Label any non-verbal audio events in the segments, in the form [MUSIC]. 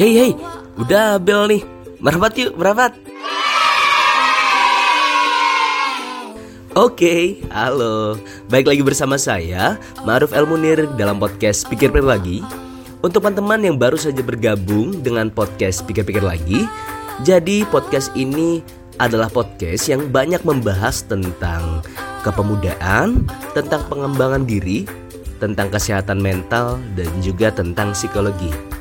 Hei hei, udah bel nih. Merapat yuk, merapat. Oke, halo. Baik lagi bersama saya, Maruf El Munir dalam podcast Pikir-Pikir Lagi. Untuk teman-teman yang baru saja bergabung dengan podcast Pikir-Pikir Lagi, jadi podcast ini adalah podcast yang banyak membahas tentang kepemudaan, tentang pengembangan diri, tentang kesehatan mental, dan juga tentang psikologi.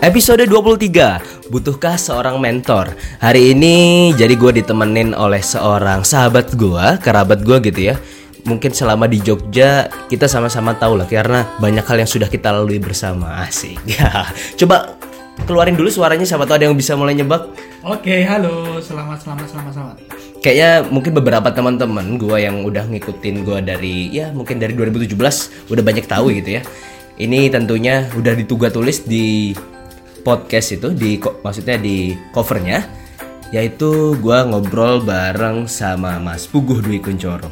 Episode 23 Butuhkah seorang mentor? Hari ini jadi gue ditemenin oleh seorang sahabat gue Kerabat gue gitu ya Mungkin selama di Jogja kita sama-sama tahu lah Karena banyak hal yang sudah kita lalui bersama Asik ya. [LAUGHS] Coba keluarin dulu suaranya siapa tahu ada yang bisa mulai nyebak Oke, halo, selamat, selamat, selamat, selamat. Kayaknya mungkin beberapa teman-teman gue yang udah ngikutin gue dari ya mungkin dari 2017 udah banyak tahu gitu ya. Ini tentunya udah ditugas tulis di podcast itu di maksudnya di covernya yaitu gue ngobrol bareng sama Mas Puguh Dwi Kuncoro.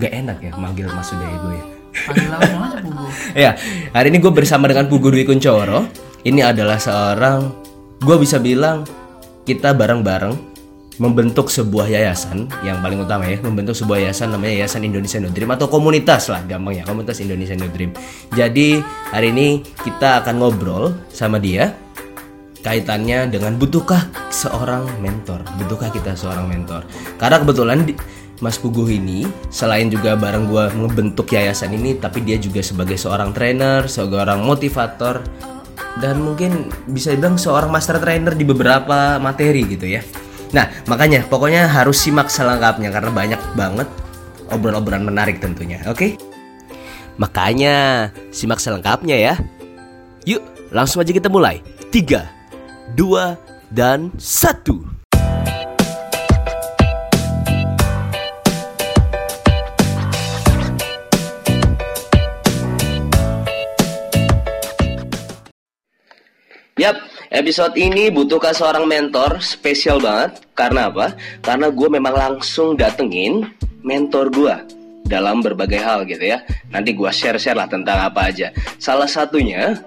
Gak enak ya manggil Mas udah ya gue ya. Panggil langsung aja Pugu. [LAUGHS] ya, hari ini gue bersama dengan Puguh Dwi Kuncoro. Ini adalah seorang gue bisa bilang kita bareng-bareng membentuk sebuah yayasan yang paling utama ya membentuk sebuah yayasan namanya Yayasan Indonesia No Dream atau komunitas lah gampang ya komunitas Indonesia No Dream jadi hari ini kita akan ngobrol sama dia kaitannya dengan butuhkah seorang mentor? Butuhkah kita seorang mentor? Karena kebetulan di, Mas Puguh ini selain juga bareng gue membentuk yayasan ini tapi dia juga sebagai seorang trainer seorang motivator dan mungkin bisa dibilang seorang master trainer di beberapa materi gitu ya. Nah makanya pokoknya harus simak selengkapnya karena banyak banget obrolan-obrolan menarik tentunya oke? Okay? makanya simak selengkapnya ya. Yuk langsung aja kita mulai. Tiga dua, dan satu. Yap, episode ini butuhkan seorang mentor spesial banget. Karena apa? Karena gue memang langsung datengin mentor gue dalam berbagai hal gitu ya. Nanti gue share-share lah tentang apa aja. Salah satunya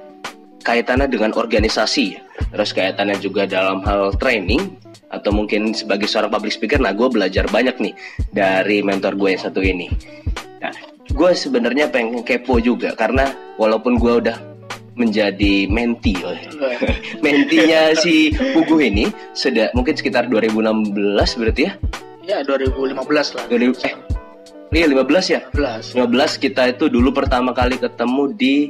kaitannya dengan organisasi terus kaitannya juga dalam hal training atau mungkin sebagai seorang public speaker nah gue belajar banyak nih dari mentor gue yang satu ini nah gue sebenarnya pengen kepo juga karena walaupun gue udah menjadi menti [LAUGHS] mentinya si Pugu ini sudah mungkin sekitar 2016 berarti ya ya 2015 lah 2000, eh Iya 15 ya? 15. 15 kita itu dulu pertama kali ketemu di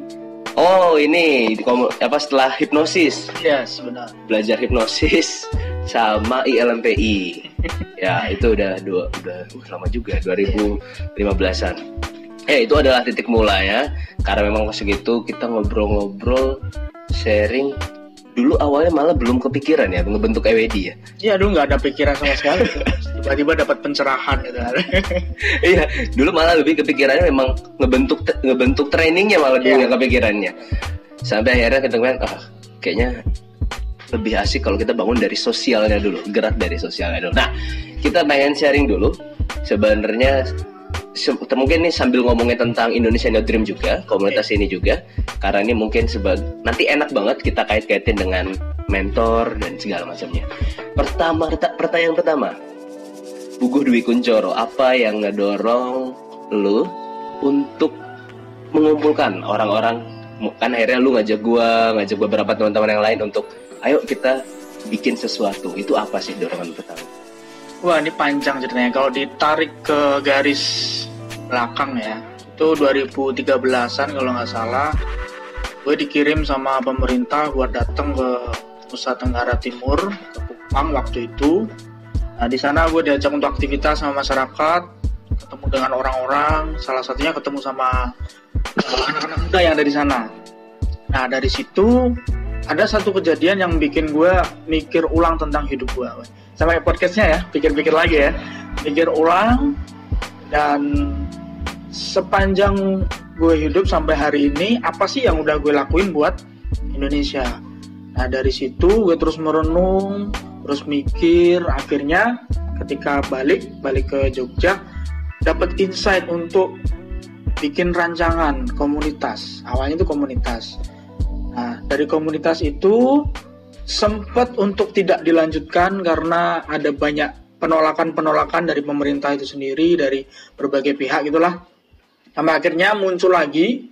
Oh ini apa setelah hipnosis? Iya yes, benar. Belajar hipnosis sama ILMPI. ya itu udah dua udah uh, lama juga 2015-an. Eh itu adalah titik mulai ya. Karena memang pas gitu kita ngobrol-ngobrol sharing dulu awalnya malah belum kepikiran ya ngebentuk EWD ya. Iya dulu nggak ada pikiran sama sekali. [LAUGHS] Tiba-tiba dapat pencerahan gitu. [LAUGHS] iya, dulu malah lebih kepikirannya memang ngebentuk ngebentuk trainingnya malah dulu yeah. kepikirannya. Sampai akhirnya bilang, ah kayaknya lebih asik kalau kita bangun dari sosialnya dulu, gerak dari sosialnya dulu. Nah, kita pengen sharing dulu. Sebenarnya mungkin nih sambil ngomongin tentang Indonesia No Dream juga komunitas ini juga karena ini mungkin sebagai nanti enak banget kita kait-kaitin dengan mentor dan segala macamnya. Pertama pertanyaan pertama, Buguh Dwi Kuncoro, apa yang ngedorong lu untuk mengumpulkan orang-orang kan akhirnya lu ngajak gua, ngajak beberapa teman-teman yang lain untuk ayo kita bikin sesuatu. Itu apa sih dorongan pertama? Wah ini panjang ceritanya. Kalau ditarik ke garis belakang ya, itu 2013an kalau nggak salah, gue dikirim sama pemerintah buat datang ke Nusa Tenggara Timur ke Kupang waktu itu. Nah di sana gue diajak untuk aktivitas sama masyarakat, ketemu dengan orang-orang. Salah satunya ketemu sama anak-anak muda yang ada di sana. Nah dari situ ada satu kejadian yang bikin gue mikir ulang tentang hidup gue sama kayak podcastnya ya pikir-pikir lagi ya pikir ulang dan sepanjang gue hidup sampai hari ini apa sih yang udah gue lakuin buat Indonesia nah dari situ gue terus merenung terus mikir. Akhirnya ketika balik balik ke Jogja dapat insight untuk bikin rancangan komunitas. Awalnya itu komunitas. Nah dari komunitas itu sempat untuk tidak dilanjutkan karena ada banyak penolakan-penolakan dari pemerintah itu sendiri dari berbagai pihak gitulah. Sampai akhirnya muncul lagi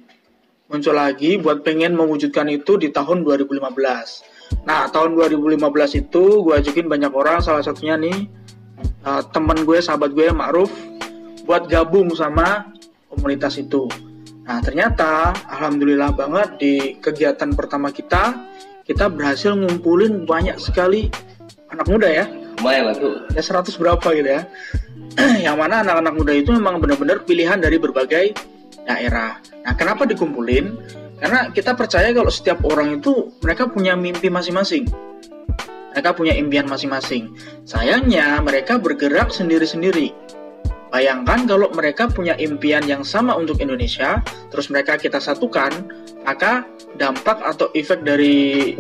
muncul lagi buat pengen mewujudkan itu di tahun 2015 nah tahun 2015 itu gue ajakin banyak orang salah satunya nih uh, temen gue sahabat gue Ma'ruf buat gabung sama komunitas itu nah ternyata alhamdulillah banget di kegiatan pertama kita kita berhasil ngumpulin banyak sekali anak muda ya. Lumayan lah tuh. Ya 100 berapa gitu ya. [CLEARS THROAT] yang mana anak-anak muda itu memang benar-benar pilihan dari berbagai daerah. Nah, kenapa dikumpulin? Karena kita percaya kalau setiap orang itu mereka punya mimpi masing-masing. Mereka punya impian masing-masing. Sayangnya mereka bergerak sendiri-sendiri. Bayangkan kalau mereka punya impian yang sama untuk Indonesia, terus mereka kita satukan, maka dampak atau efek dari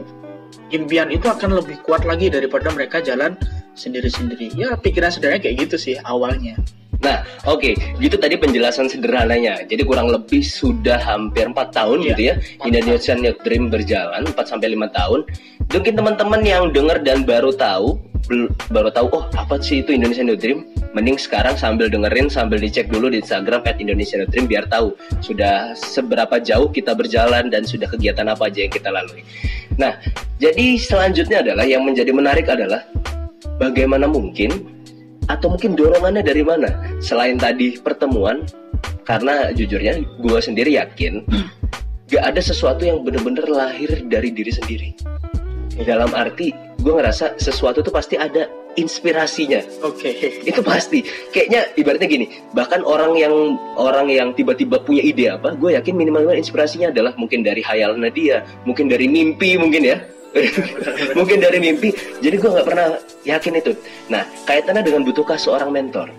impian itu akan lebih kuat lagi daripada mereka jalan sendiri-sendiri. Ya pikiran sederhana kayak gitu sih awalnya. Nah, oke, okay. gitu tadi penjelasan sederhananya. Jadi kurang lebih sudah hampir 4 tahun ya, gitu ya Indonesian Youth Dream berjalan 4 sampai 5 tahun. Mungkin teman-teman yang dengar dan baru tahu baru tahu oh apa sih itu Indonesian Youth Dream mending sekarang sambil dengerin sambil dicek dulu di Instagram at Indonesian Youth Dream biar tahu sudah seberapa jauh kita berjalan dan sudah kegiatan apa aja yang kita lalui nah jadi selanjutnya adalah yang menjadi menarik adalah bagaimana mungkin atau mungkin dorongannya dari mana selain tadi pertemuan karena jujurnya gue sendiri yakin gak ada sesuatu yang bener-bener lahir dari diri sendiri dalam arti gue ngerasa sesuatu tuh pasti ada inspirasinya. Oke. Okay. Itu pasti. Kayaknya ibaratnya gini, bahkan orang yang orang yang tiba-tiba punya ide apa, gue yakin minimal inspirasinya adalah mungkin dari hayalan dia, mungkin dari mimpi mungkin ya. [LAUGHS] mungkin dari mimpi jadi gue nggak pernah yakin itu. Nah kaitannya dengan butuhkah seorang mentor?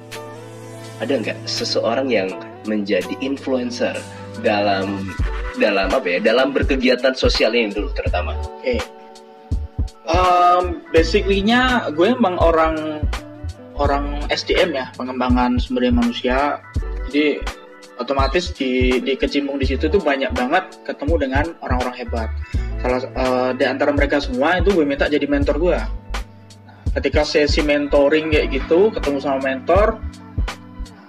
Ada nggak seseorang yang menjadi influencer dalam dalam apa ya dalam berkegiatan sosial ini dulu terutama? Oke. Okay. um, basically-nya gue emang orang orang SDM ya pengembangan sumber daya manusia. Jadi otomatis di di kecimpung di situ tuh banyak banget ketemu dengan orang-orang hebat. Salah uh, di antara mereka semua itu gue minta jadi mentor gue nah, ketika sesi mentoring kayak gitu ketemu sama mentor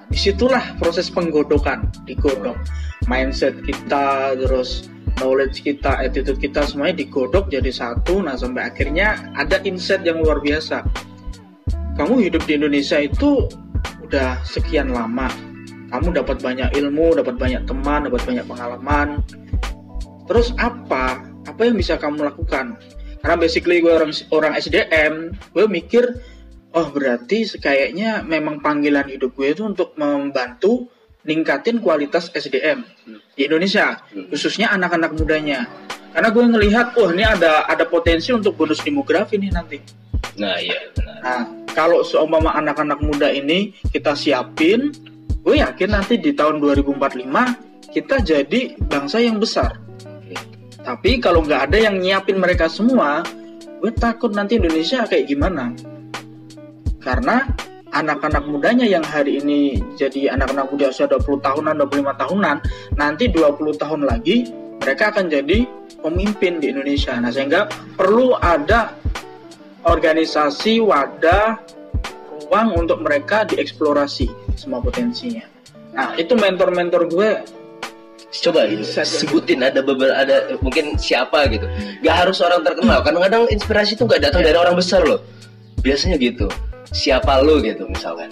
di situlah proses penggodokan digodok. Mindset kita terus knowledge kita attitude kita semuanya digodok jadi satu. Nah sampai akhirnya ada insight yang luar biasa. Kamu hidup di Indonesia itu udah sekian lama kamu dapat banyak ilmu dapat banyak teman dapat banyak pengalaman. Terus apa? Apa yang bisa kamu lakukan? Karena basically gue orang orang SDM gue mikir oh berarti kayaknya memang panggilan hidup gue itu untuk membantu ningkatin kualitas SDM di Indonesia hmm. khususnya anak-anak mudanya. Karena gue ngelihat wah ini ada ada potensi untuk bonus demografi nih nanti. Nah iya benar. Nah kalau seumpama anak-anak muda ini kita siapin gue yakin nanti di tahun 2045 kita jadi bangsa yang besar tapi kalau nggak ada yang nyiapin mereka semua, gue takut nanti Indonesia kayak gimana. Karena anak-anak mudanya yang hari ini jadi anak-anak muda usia 20 tahunan, 25 tahunan, nanti 20 tahun lagi mereka akan jadi pemimpin di Indonesia. Nah, sehingga perlu ada organisasi, wadah, ruang untuk mereka dieksplorasi semua potensinya. Nah, itu mentor-mentor gue. Coba sebutin ada beberapa ada mungkin siapa gitu. Gak harus orang terkenal kadang-kadang inspirasi itu gak datang dari orang besar loh. Biasanya gitu siapa lo gitu misalkan.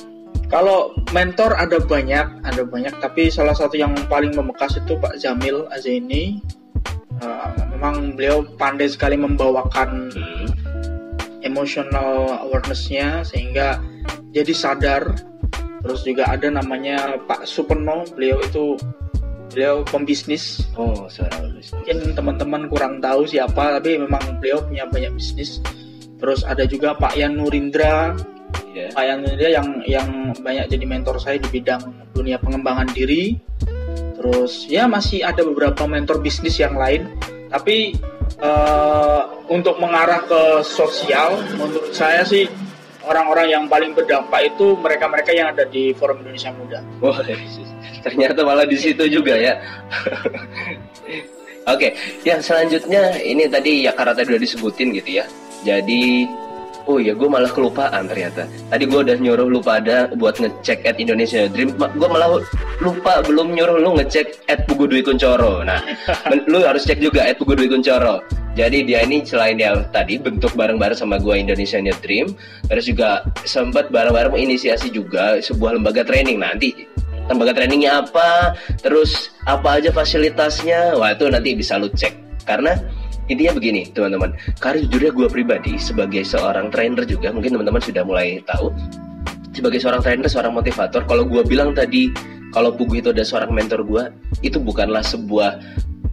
Kalau mentor ada banyak ada banyak tapi salah satu yang paling membekas itu Pak Jamil Azaini uh, memang beliau pandai sekali membawakan hmm. emotional awarenessnya sehingga jadi sadar. Terus juga ada namanya Pak Supeno beliau itu beliau pembisnis. Oh seorang pembisnis. Mungkin teman-teman kurang tahu siapa tapi memang beliau punya banyak bisnis. Terus ada juga Pak Yan Nurindra yeah. Pak Yan Nurindra yang yang banyak jadi mentor saya di bidang dunia pengembangan diri. Terus ya masih ada beberapa mentor bisnis yang lain. Tapi uh, untuk mengarah ke sosial menurut saya sih orang-orang yang paling berdampak itu mereka-mereka yang ada di Forum Indonesia Muda. Oh, ternyata malah di situ juga ya. Oke, okay. yang selanjutnya ini tadi ya karena tadi udah disebutin gitu ya. Jadi Oh iya, gue malah kelupaan ternyata. Tadi gue udah nyuruh lu pada buat ngecek at Indonesia Dream. Gue malah lupa belum nyuruh lu ngecek at Pugu Dwi Kuncoro. Nah, [LAUGHS] lu harus cek juga at Pugu Dwi Kuncoro. Jadi dia ini selain yang tadi bentuk bareng-bareng sama gue Indonesia Dream, terus juga sempat bareng-bareng menginisiasi juga sebuah lembaga training nanti lembaga trainingnya apa, terus apa aja fasilitasnya, wah itu nanti bisa lu cek. Karena intinya begini teman-teman. Karena jujurnya gue pribadi sebagai seorang trainer juga mungkin teman-teman sudah mulai tahu. Sebagai seorang trainer seorang motivator kalau gue bilang tadi kalau Pugu itu ada seorang mentor gue itu bukanlah sebuah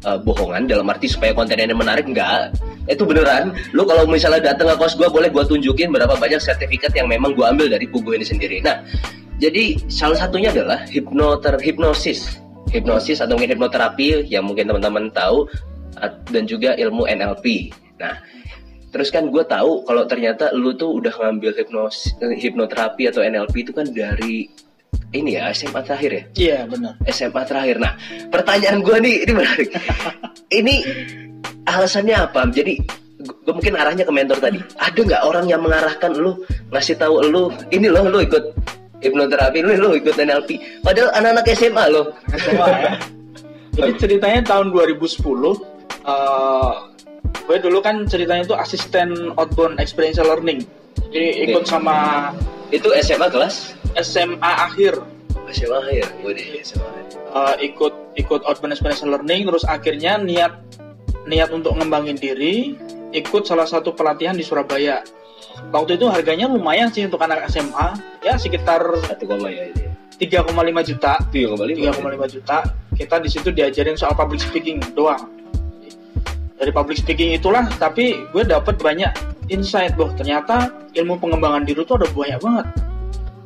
uh, bohongan dalam arti supaya kontennya menarik enggak. Itu beneran. Lu kalau misalnya datang ke kos gue boleh gue tunjukin berapa banyak sertifikat yang memang gue ambil dari Pugu ini sendiri. Nah jadi salah satunya adalah hipnoter hipnosis. Hipnosis atau mungkin hipnoterapi yang mungkin teman-teman tahu dan juga ilmu NLP. Nah, terus kan gue tahu kalau ternyata lu tuh udah ngambil hipnos hipnoterapi atau NLP itu kan dari ini ya SMA terakhir ya? Iya benar. SMA terakhir. Nah, pertanyaan gue nih ini menarik. ini alasannya apa? Jadi gue mungkin arahnya ke mentor tadi. Ada nggak orang yang mengarahkan lu ngasih tahu lu ini loh lu ikut hipnoterapi lu lu ikut NLP. Padahal anak-anak SMA loh. SMA ya. Jadi ceritanya tahun 2010 uh, gue dulu kan ceritanya itu asisten outbound experiential learning. Jadi ikut sama itu SMA kelas? SMA akhir. SMA akhir? Gue deh SMA uh, ikut ikut outbound experiential learning terus akhirnya niat niat untuk ngembangin diri ikut salah satu pelatihan di Surabaya. Waktu itu harganya lumayan sih untuk anak SMA ya sekitar satu koma ya ini 3,5 juta. 3,5 juta. Kita di situ diajarin soal public speaking doang dari public speaking itulah tapi gue dapet banyak insight loh ternyata ilmu pengembangan diri itu ada banyak banget.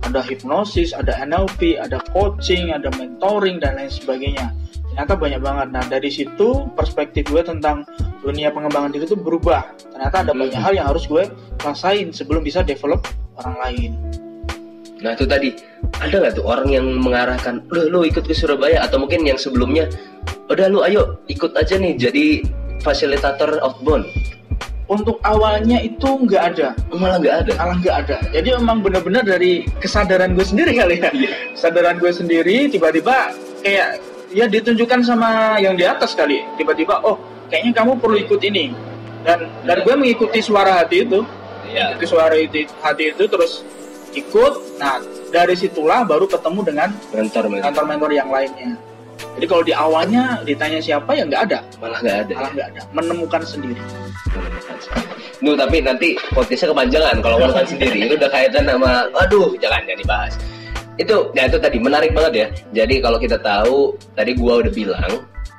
Ada hipnosis ada NLP ada coaching ada mentoring dan lain sebagainya. Ternyata banyak banget. Nah dari situ perspektif gue tentang dunia pengembangan diri itu berubah. Ternyata ada hmm. banyak hal yang harus gue rasain sebelum bisa develop orang lain. Nah itu tadi. Ada nggak tuh orang yang mengarahkan lu lu ikut ke Surabaya? Atau mungkin yang sebelumnya udah lu ayo ikut aja nih jadi fasilitator outbound? Untuk awalnya itu nggak ada, malah nggak ada, malah nggak ada. Jadi memang benar-benar dari kesadaran gue sendiri kali ya. Yeah. Kesadaran gue sendiri tiba-tiba kayak ya ditunjukkan sama yang di atas kali. Tiba-tiba oh kayaknya kamu perlu ikut ini dan yeah. dan iya. gue mengikuti suara hati itu. Yeah. Mengikuti suara hati, hati itu terus ikut. Nah dari situlah baru ketemu dengan mentor-mentor yang lainnya. Jadi kalau di awalnya ditanya siapa ya nggak ada. Malah nggak ada. Malah nggak ada. Menemukan sendiri. Nuh tapi nanti podcastnya kepanjangan kalau menemukan sendiri itu udah kaitan sama, aduh jangan jangan dibahas. Itu, ya itu tadi menarik banget ya. Jadi kalau kita tahu tadi gua udah bilang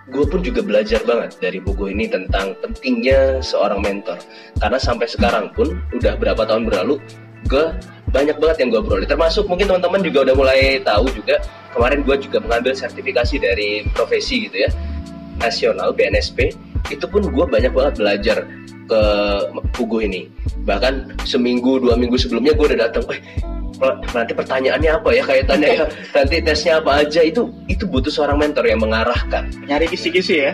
gue pun juga belajar banget dari buku ini tentang pentingnya seorang mentor karena sampai sekarang pun udah berapa tahun berlalu gue banyak banget yang gue peroleh termasuk mungkin teman-teman juga udah mulai tahu juga kemarin gue juga mengambil sertifikasi dari profesi gitu ya nasional BNSP itu pun gue banyak banget belajar ke Pugu ini. Bahkan seminggu dua minggu sebelumnya gue udah datang eh nanti pertanyaannya apa ya kaitannya ya? [LAUGHS] Nanti tesnya apa aja? Itu itu butuh seorang mentor yang mengarahkan. Nyari kisi-kisi ya?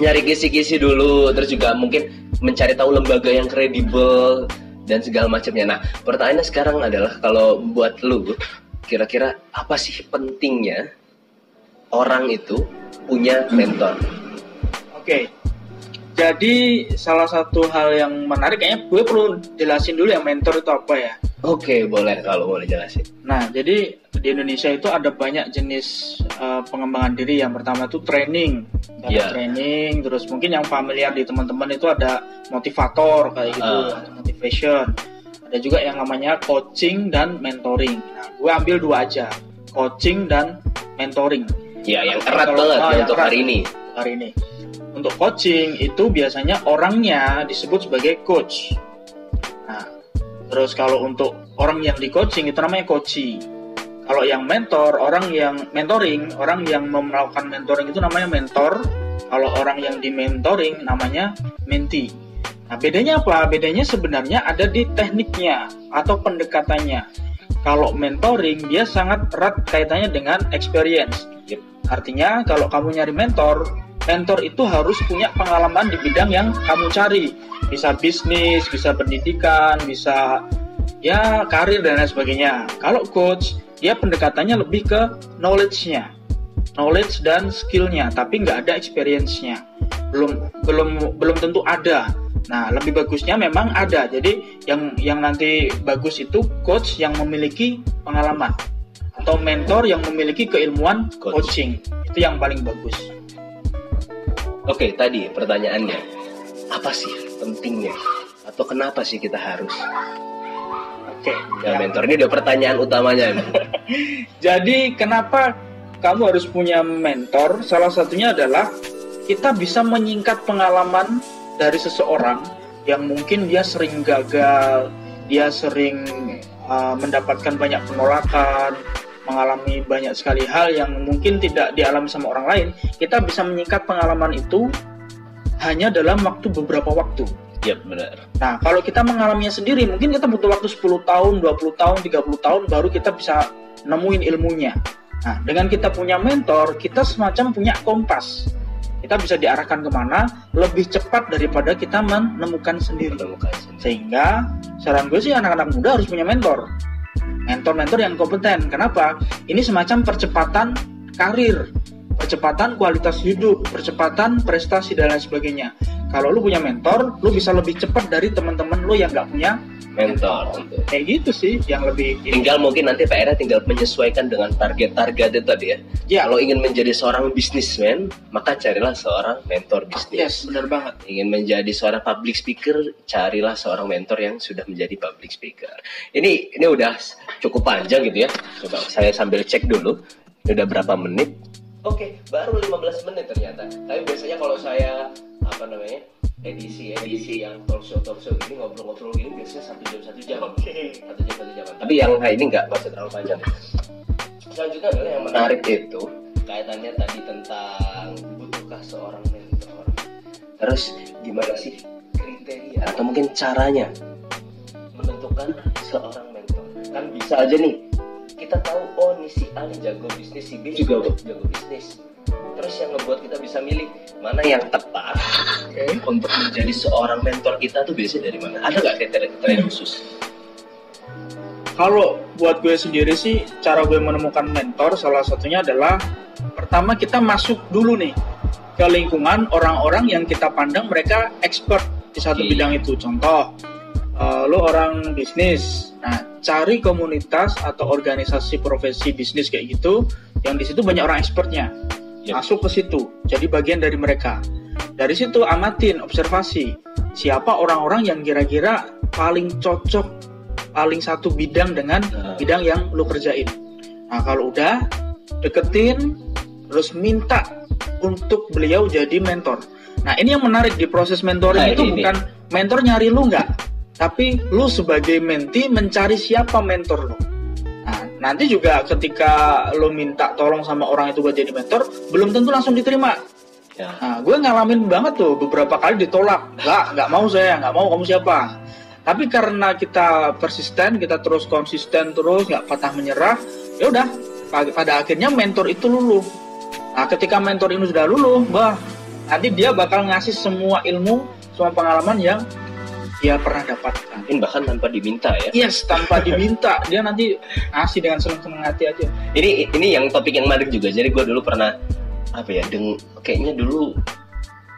Nyari kisi-kisi dulu terus juga mungkin mencari tahu lembaga yang kredibel dan segala macamnya. Nah, pertanyaannya sekarang adalah kalau buat lu, kira-kira apa sih pentingnya orang itu punya mentor? Oke. Jadi salah satu hal yang menarik kayaknya gue perlu jelasin dulu yang mentor itu apa ya. Oke, okay, boleh kalau boleh jelasin. Nah, jadi di Indonesia itu ada banyak jenis uh, pengembangan diri. Yang pertama itu training, ada yeah. training. Terus mungkin yang familiar di teman-teman itu ada motivator kayak gitu, uh. motivation. Ada juga yang namanya coaching dan mentoring. Nah, gue ambil dua aja, coaching dan mentoring. Ya, yang erat banget ya, untuk hari ini. Hari ini. Untuk coaching itu biasanya orangnya disebut sebagai coach. Nah, terus kalau untuk orang yang di coaching itu namanya coachee. Kalau yang mentor, orang yang mentoring, orang yang melakukan mentoring itu namanya mentor. Kalau orang yang di mentoring namanya mentee. Nah, bedanya apa? Bedanya sebenarnya ada di tekniknya atau pendekatannya. Kalau mentoring dia sangat erat kaitannya dengan experience. Artinya kalau kamu nyari mentor, mentor itu harus punya pengalaman di bidang yang kamu cari. Bisa bisnis, bisa pendidikan, bisa ya karir dan lain sebagainya. Kalau coach, dia pendekatannya lebih ke knowledge-nya. Knowledge dan skill-nya, tapi nggak ada experience-nya. Belum belum belum tentu ada. Nah, lebih bagusnya memang ada. Jadi yang yang nanti bagus itu coach yang memiliki pengalaman atau mentor yang memiliki keilmuan Coach. coaching. Itu yang paling bagus. Oke, tadi pertanyaannya, apa sih pentingnya atau kenapa sih kita harus? Oke. Ya, yang- mentor ini udah pertanyaan utamanya. [LAUGHS] Jadi kenapa kamu harus punya mentor? Salah satunya adalah kita bisa menyingkat pengalaman dari seseorang yang mungkin dia sering gagal, dia sering uh, mendapatkan banyak penolakan, mengalami banyak sekali hal yang mungkin tidak dialami sama orang lain. Kita bisa menyingkat pengalaman itu hanya dalam waktu beberapa waktu. Iya, benar. Nah, kalau kita mengalaminya sendiri, mungkin kita butuh waktu 10 tahun, 20 tahun, 30 tahun baru kita bisa nemuin ilmunya. Nah, dengan kita punya mentor, kita semacam punya kompas. Kita bisa diarahkan ke mana lebih cepat daripada kita menemukan sendiri. Menemukan sendiri. Sehingga, saran gue sih anak-anak muda harus punya mentor. Mentor-mentor yang kompeten. Kenapa? Ini semacam percepatan karir, percepatan kualitas hidup, percepatan prestasi dan lain sebagainya. Kalau lu punya mentor, lu bisa lebih cepat dari teman-teman lu yang nggak punya Mentor. tentu. kayak gitu sih yang lebih Tinggal mungkin nanti PR-nya tinggal menyesuaikan dengan target-target itu tadi ya. ya Kalau ingin menjadi seorang bisnismen, maka carilah seorang mentor bisnis. yes benar banget Ingin menjadi seorang public speaker, carilah seorang mentor yang sudah menjadi public speaker. Ini ini udah cukup panjang gitu ya. Coba saya sambil cek dulu. Ini udah berapa menit? Oke, baru 15 menit ternyata. Tapi biasanya kalau saya apa namanya? edisi edisi yang talk show talk show ini ngobrol-ngobrol gini biasanya satu jam satu jam. Oke. Satu jam satu jam. Tapi yang kayak ini nggak masih terlalu panjang selanjutnya adalah yang menarik itu. Kaitannya tadi tentang butuhkah seorang mentor? Terus gimana sih? Kriteria. Atau mungkin caranya? Menentukan seorang mentor. Kan bisa aja nih kita tahu oh nih si A nih jago bisnis si B juga jago bisnis terus yang ngebuat kita bisa milih mana yang tepat oke untuk menjadi seorang mentor kita tuh biasanya dari mana? Ada nggak kriteria-kriteria khusus? kalau buat gue sendiri sih cara gue menemukan mentor salah satunya adalah pertama kita masuk dulu nih ke lingkungan orang-orang yang kita pandang mereka expert di satu Oke. bidang itu contoh eh, lo orang bisnis. Nah cari komunitas atau organisasi profesi bisnis kayak gitu yang di situ banyak orang expertnya. Yep. masuk ke situ jadi bagian dari mereka. Dari situ amatin observasi. Siapa orang-orang yang kira-kira paling cocok paling satu bidang dengan Nah. bidang yang lu kerjain. Nah kalau udah deketin terus minta untuk beliau jadi mentor. Nah ini yang menarik di proses mentoring Nah, itu ini. bukan mentor nyari lu nggak tapi lu sebagai menti mencari siapa mentor lu Nah, nanti juga ketika lo minta tolong sama orang itu buat jadi mentor, belum tentu langsung diterima. Ya. Nah, gue ngalamin banget tuh beberapa kali ditolak. Nggak, nggak mau saya, nggak mau kamu siapa. Tapi karena kita persisten, kita terus konsisten terus, nggak patah menyerah, ya udah. pa- Pada akhirnya mentor itu luluh. Nah, ketika mentor ini sudah luluh, bah, nanti dia bakal ngasih semua ilmu, semua pengalaman yang dia pernah dapatkan. Mungkin bahkan tanpa diminta ya. Yes, tanpa diminta, dia nanti ngasih dengan senang-senang hati aja. Ini ini yang topik yang menarik juga. Jadi gue dulu pernah apa ya? Deng, kayaknya dulu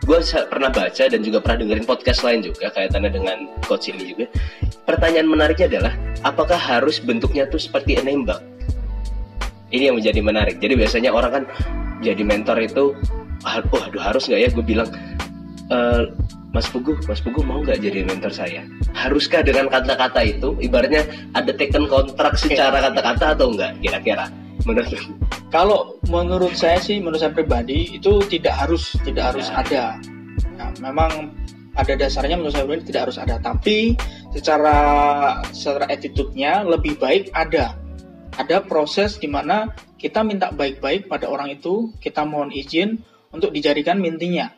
gue pernah baca dan juga pernah dengerin podcast lain juga kaitannya dengan coach ini juga. Pertanyaan menariknya adalah apakah harus bentuknya tuh seperti nembak? Ini yang menjadi menarik. Jadi biasanya orang kan jadi mentor itu, oh, aduh harus nggak ya? Gue bilang, "Eh, Mas Pugu, Mas Pugu mau nggak jadi mentor saya? Haruskah dengan kata-kata itu, ibaratnya ada taken kontrak secara kata-kata atau enggak? Kira-kira menurut? Kalau menurut saya sih, menurut saya pribadi itu tidak harus tidak harus Ya. ada. Nah, memang pada dasarnya menurut saya pribadi tidak harus ada, tapi secara secara attitude-nya lebih baik ada. Ada proses di mana kita minta baik-baik pada orang itu, kita mohon izin untuk dijadikan mintinya.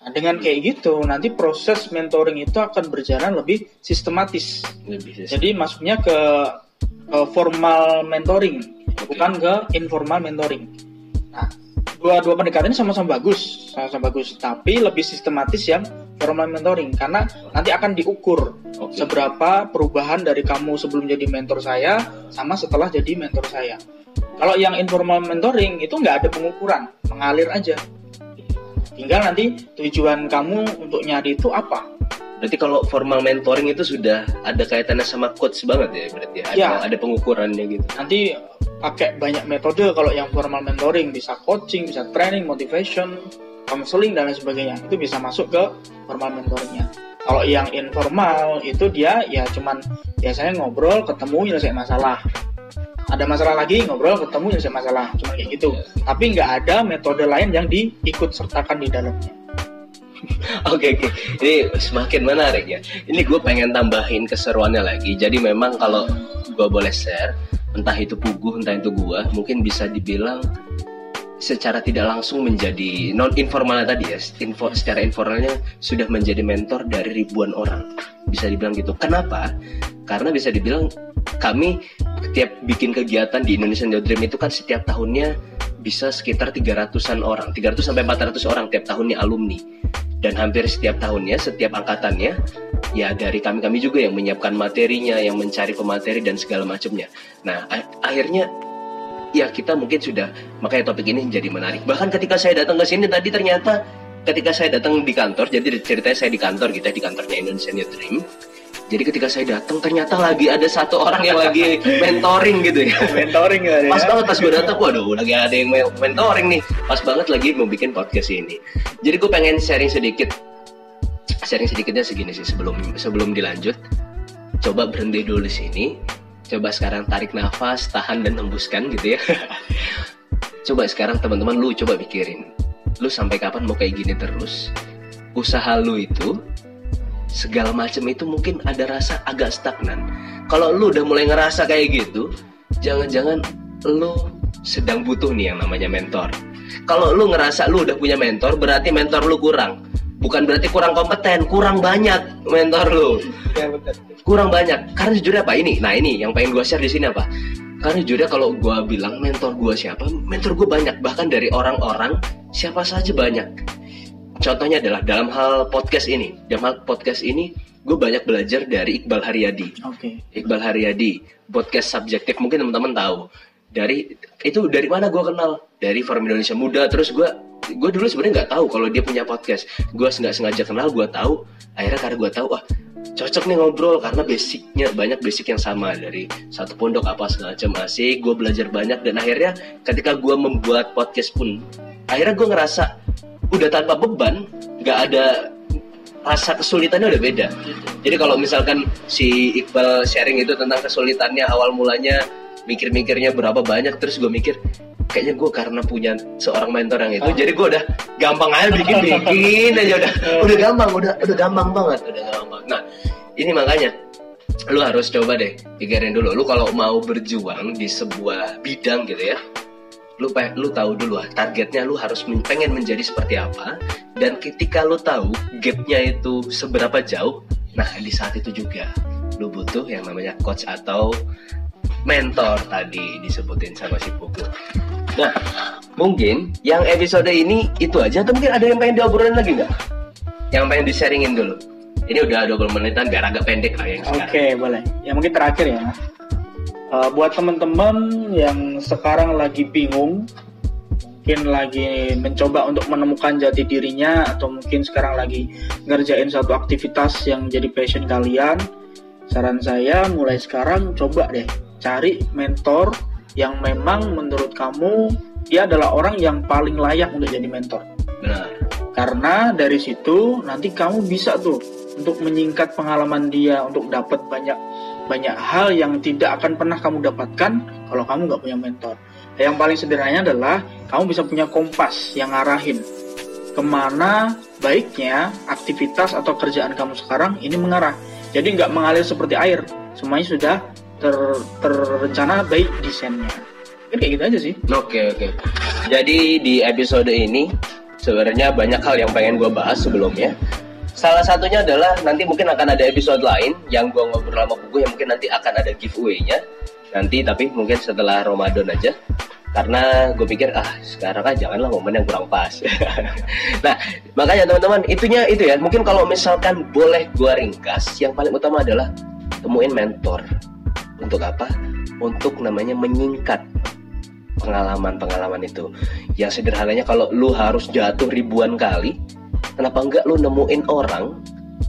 Nah, dengan kayak gitu, nanti proses mentoring itu akan berjalan lebih sistematis. Lebih Jadi masuknya ke, ke formal mentoring, bukan ke informal mentoring. Nah, dua-dua pendekatan ini sama-sama bagus, sama-sama bagus, tapi lebih sistematis yang formal mentoring karena nanti akan diukur Oke. seberapa perubahan dari kamu sebelum jadi mentor saya sama setelah jadi mentor saya. Kalau yang informal mentoring itu nggak ada pengukuran, mengalir aja. Tinggal nanti tujuan kamu untuk nyari itu apa? Berarti kalau formal mentoring itu sudah ada kaitannya sama coach banget ya berarti ya? Ada, Ya. ada pengukurannya gitu. Nanti pakai banyak metode kalau yang formal mentoring bisa coaching, bisa training, motivation, counseling dan lain sebagainya. Itu bisa masuk ke formal mentoringnya. Kalau yang informal itu dia ya cuman biasanya ngobrol, ketemu, nyelesai masalah. Ada masalah lagi ngobrol, ketemu, nyelesai masalah. Cuma kayak gitu. Tapi nggak ada metode lain yang diikut sertakan di dalamnya. [LAUGHS] Oke oke, ini semakin menarik ya. Ini gue pengen tambahin keseruannya lagi. Jadi memang kalau gue boleh share, entah itu puguh, entah itu gue, mungkin bisa dibilang secara tidak langsung menjadi non informalnya tadi ya, info, secara informalnya sudah menjadi mentor dari ribuan orang. Bisa dibilang gitu. Kenapa? Karena bisa dibilang kami setiap bikin kegiatan di Indonesian Youth Dream itu kan setiap tahunnya bisa sekitar 300-an orang, 300 sampai 400 orang tiap tahunnya alumni dan hampir setiap tahunnya setiap angkatannya ya dari kami kami juga yang menyiapkan materinya yang mencari pemateri dan segala macamnya nah akhirnya ya kita mungkin sudah makanya topik ini jadi menarik. Bahkan ketika saya datang ke sini tadi ternyata ketika saya datang di kantor jadi ceritanya saya di kantor kita di kantornya Indonesian Youth Dream. Jadi ketika saya datang ternyata lagi ada satu orang yang lagi mentoring gitu ya. Mentoring ya. pas banget pas gue datang waduh lagi ada yang men- mentoring nih. Pas banget lagi mau bikin podcast ini. Jadi gue pengen sharing sedikit sharing sedikitnya segini sih sebelum sebelum dilanjut. Coba berhenti dulu di sini coba sekarang tarik nafas tahan dan hembuskan gitu ya. [LAUGHS] Coba sekarang teman-teman lu coba pikirin lu sampai kapan mau kayak gini terus? Usaha lu itu segala macam itu mungkin ada rasa agak stagnan. Kalau lu udah mulai ngerasa kayak gitu jangan-jangan lu sedang butuh nih yang namanya mentor. Kalau lu ngerasa lu udah punya mentor berarti mentor lu kurang bukan berarti kurang kompeten kurang banyak mentor lu. Ya, betul. kurang banyak. Karena jujurnya apa ini nah ini yang pengen gue share di sini apa karena jujurnya kalau gue bilang mentor gue siapa mentor gue banyak. Bahkan dari orang-orang siapa saja banyak. Contohnya adalah dalam hal podcast ini. Dalam hal podcast ini gue banyak belajar dari Iqbal Haryadi. Oke. Iqbal Haryadi podcast subjektif mungkin teman-teman tahu. Dari itu dari mana gue kenal? Dari Forum Indonesia Muda. Terus gue gue dulu sebenarnya nggak tahu kalau dia punya podcast. Gue nggak sengaja kenal gue tahu. Akhirnya karena gue tahu wah cocok nih ngobrol karena basicnya banyak basic yang sama dari satu pondok apa segala macam. Asik gue belajar banyak dan akhirnya ketika gue membuat podcast pun akhirnya gue ngerasa udah tanpa beban nggak ada rasa kesulitannya udah beda. Jadi kalau misalkan si Iqbal sharing itu tentang kesulitannya awal mulanya mikir-mikirnya berapa banyak terus gue mikir kayaknya gue karena punya seorang mentor yang itu jadi gue udah gampang aja bikin bikin aja udah [LAUGHS] udah gampang udah udah gampang banget. Udah gampang. Nah ini makanya lu harus coba deh pikirin dulu. Lu kalau mau berjuang di sebuah bidang gitu ya lu lu tahu dulu ah targetnya lu harus pengen menjadi seperti apa dan ketika lu tahu gapnya itu seberapa jauh nah di saat itu juga lu butuh yang namanya coach atau mentor tadi disebutin sama si Pugu nah mungkin yang episode ini itu aja atau mungkin ada yang pengen diobrolin lagi nggak yang pengen di sharingin dulu ini udah 20 menitan biar agak pendek lah yang sekarang Oke, boleh. Ya mungkin terakhir ya. Eh, buat teman-teman yang sekarang lagi bingung, mungkin lagi mencoba untuk menemukan jati dirinya atau mungkin sekarang lagi ngerjain satu aktivitas yang jadi passion kalian, saran saya mulai sekarang coba deh cari mentor yang memang menurut kamu dia adalah orang yang paling layak untuk jadi mentor. benar Karena dari situ nanti kamu bisa tuh untuk menyingkat pengalaman dia untuk dapat banyak banyak hal yang tidak akan pernah kamu dapatkan kalau kamu nggak punya mentor. Yang paling sederhananya adalah kamu bisa punya kompas yang ngarahin ke mana baiknya aktivitas atau kerjaan kamu sekarang ini mengarah. Jadi nggak mengalir seperti air, semuanya sudah ter, terrencana baik desainnya. Mungkin kayak gitu aja sih. Oke oke. Jadi di episode ini sebenarnya banyak hal yang pengen gue bahas sebelumnya. Salah satunya adalah nanti mungkin akan ada episode lain yang gue ngobrol sama Pugu yang mungkin nanti akan ada giveaway-nya. Nanti tapi mungkin setelah Ramadan aja. karena gue pikir ah sekarang kan janganlah momen yang kurang pas [LAUGHS] nah makanya teman-teman itunya itu ya mungkin kalau misalkan boleh gue ringkas yang paling utama adalah temuin mentor untuk apa? Untuk namanya menyingkat pengalaman-pengalaman itu. Yang sederhananya kalau lu harus jatuh ribuan kali kenapa enggak lu nemuin orang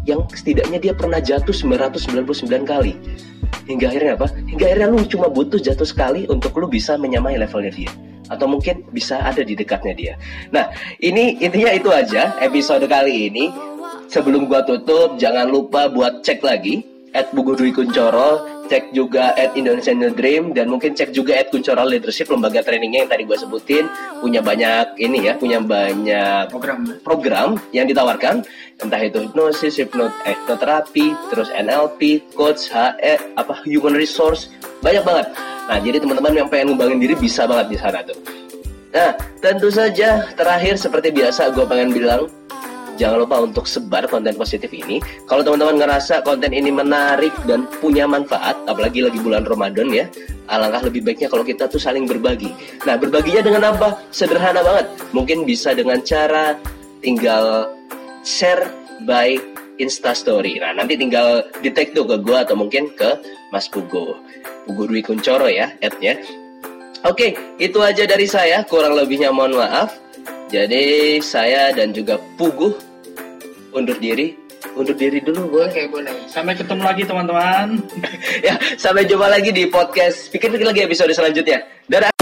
yang setidaknya dia pernah jatuh 999 kali? Hingga akhirnya apa? Hingga akhirnya lu cuma butuh jatuh sekali untuk lu bisa menyamai levelnya dia. Atau mungkin bisa ada di dekatnya dia. Nah ini intinya itu aja episode kali ini. Sebelum gua tutup jangan lupa buat cek lagi at Bugu Kuncoro cek juga at Indonesian New Dream dan mungkin cek juga at Kuncoro Leadership lembaga trainingnya yang tadi gue sebutin punya banyak ini ya punya banyak program program yang ditawarkan entah itu hipnosis, hipnot, hipnoterapi, terus NLP, coach, HE, apa human resource, banyak banget. Nah, jadi teman-teman yang pengen ngembangin diri bisa banget di sana tuh. Nah, tentu saja terakhir seperti biasa gue pengen bilang jangan lupa untuk sebar konten positif ini. Kalau teman-teman ngerasa konten ini menarik dan punya manfaat, apalagi lagi bulan Ramadan ya, alangkah lebih baiknya kalau kita tuh saling berbagi. Nah, berbaginya dengan apa? Sederhana banget. Mungkin bisa dengan cara tinggal share by Instastory. Nah, nanti tinggal di tag tuh ke gue atau mungkin ke Mas Pugo. Pugo Dwi Kuncoro ya, ad-nya. Oke, itu aja dari saya. Kurang lebihnya mohon maaf. Jadi saya dan juga Pugu undur diri. Undur diri dulu boleh. Oke boleh. Sampai ketemu lagi teman-teman. [LAUGHS] ya, sampai jumpa lagi di podcast. Pikir-pikir lagi episode selanjutnya. Dadah.